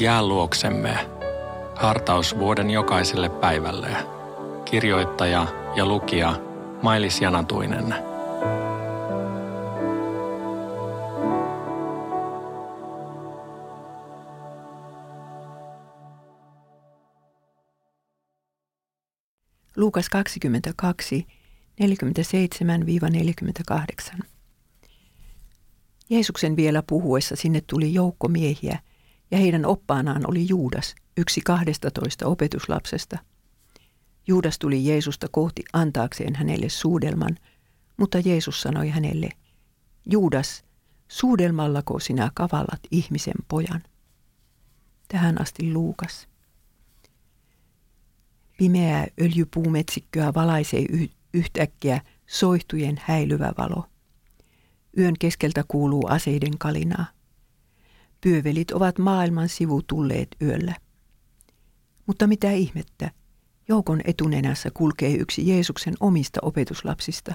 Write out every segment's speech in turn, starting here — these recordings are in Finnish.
Jää luoksemme. Hartaus vuoden jokaiselle päivälle. Kirjoittaja ja lukija Mailis Janatuinen. Luukas 22, 47-48. Jeesuksen vielä puhuessa sinne tuli joukko miehiä, ja heidän oppaanaan oli Juudas, yksi kahdestatoista opetuslapsesta. Juudas tuli Jeesusta kohti antaakseen hänelle suudelman, mutta Jeesus sanoi hänelle, Juudas, suudelmallako sinä kavallat ihmisen pojan? Tähän asti Luukas. Pimeää öljypuumetsikköä valaisee yhtäkkiä soihtujen häilyvä valo. Yön keskeltä kuuluu aseiden kalinaa. Pyövelit ovat maailman sivu tulleet yöllä. Mutta mitä ihmettä, joukon etunenässä kulkee yksi Jeesuksen omista opetuslapsista.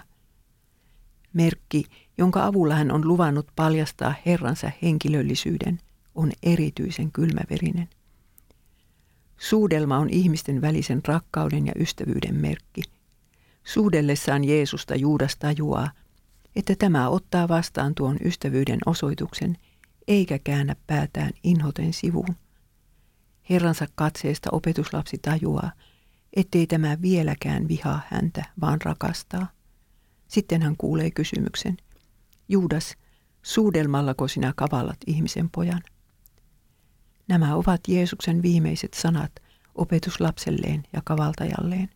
Merkki, jonka avulla hän on luvannut paljastaa Herransa henkilöllisyyden, on erityisen kylmäverinen. Suudelma on ihmisten välisen rakkauden ja ystävyyden merkki. Suudellessaan Jeesusta Juudas tajuaa, että tämä ottaa vastaan tuon ystävyyden osoituksen, eikä käännä päätään inhoten sivuun. Herransa katseesta opetuslapsi tajuaa, ettei tämä vieläkään vihaa häntä, vaan rakastaa. Sitten hän kuulee kysymyksen. Juudas, suudelmallako sinä kavallat ihmisen pojan? Nämä ovat Jeesuksen viimeiset sanat opetuslapselleen ja kavaltajalleen.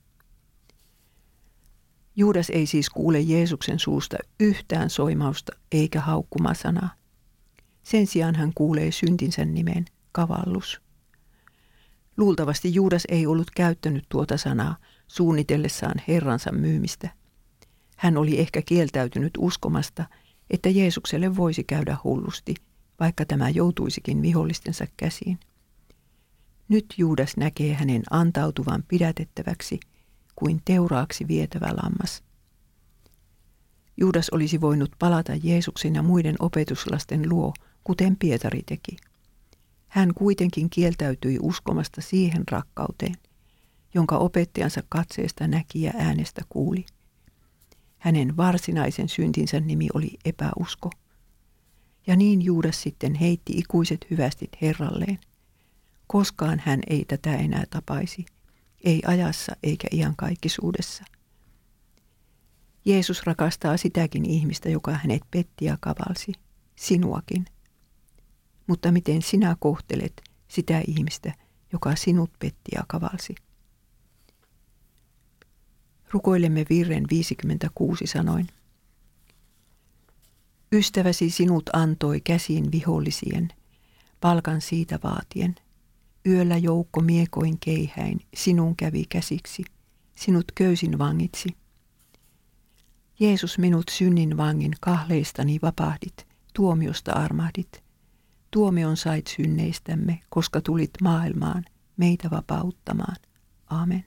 Juudas ei siis kuule Jeesuksen suusta yhtään soimausta eikä haukkumasanaa. Sen sijaan hän kuulee syntinsä nimen kavallus. Luultavasti Juudas ei ollut käyttänyt tuota sanaa suunnitellessaan Herransa myymistä. Hän oli ehkä kieltäytynyt uskomasta, että Jeesukselle voisi käydä hullusti, vaikka tämä joutuisikin vihollistensa käsiin. Nyt Juudas näkee hänen antautuvan pidätettäväksi kuin teuraaksi vietävä lammas. Juudas olisi voinut palata Jeesuksen ja muiden opetuslasten luo, kuten Pietari teki. Hän kuitenkin kieltäytyi uskomasta siihen rakkauteen, jonka opettajansa katseesta näki ja äänestä kuuli. Hänen varsinaisen syntinsä nimi oli epäusko. Ja niin Juudas sitten heitti ikuiset hyvästit Herralleen. Koskaan hän ei tätä enää tapaisi, ei ajassa eikä iankaikkisuudessa. Jeesus rakastaa sitäkin ihmistä, joka hänet petti ja kavalsi, sinuakin – mutta miten sinä kohtelet sitä ihmistä, joka sinut petti ja kavalsi. Rukoilemme virren 56 sanoin. Ystäväsi sinut antoi käsiin vihollisien, palkan siitä vaatien. Yöllä joukko miekoin keihäin sinun kävi käsiksi, sinut köysin vangitsi. Jeesus minut synnin vangin kahleistani vapahdit, tuomiosta armahdit – Tuomion sait synneistämme, koska tulit maailmaan meitä vapauttamaan. Amen.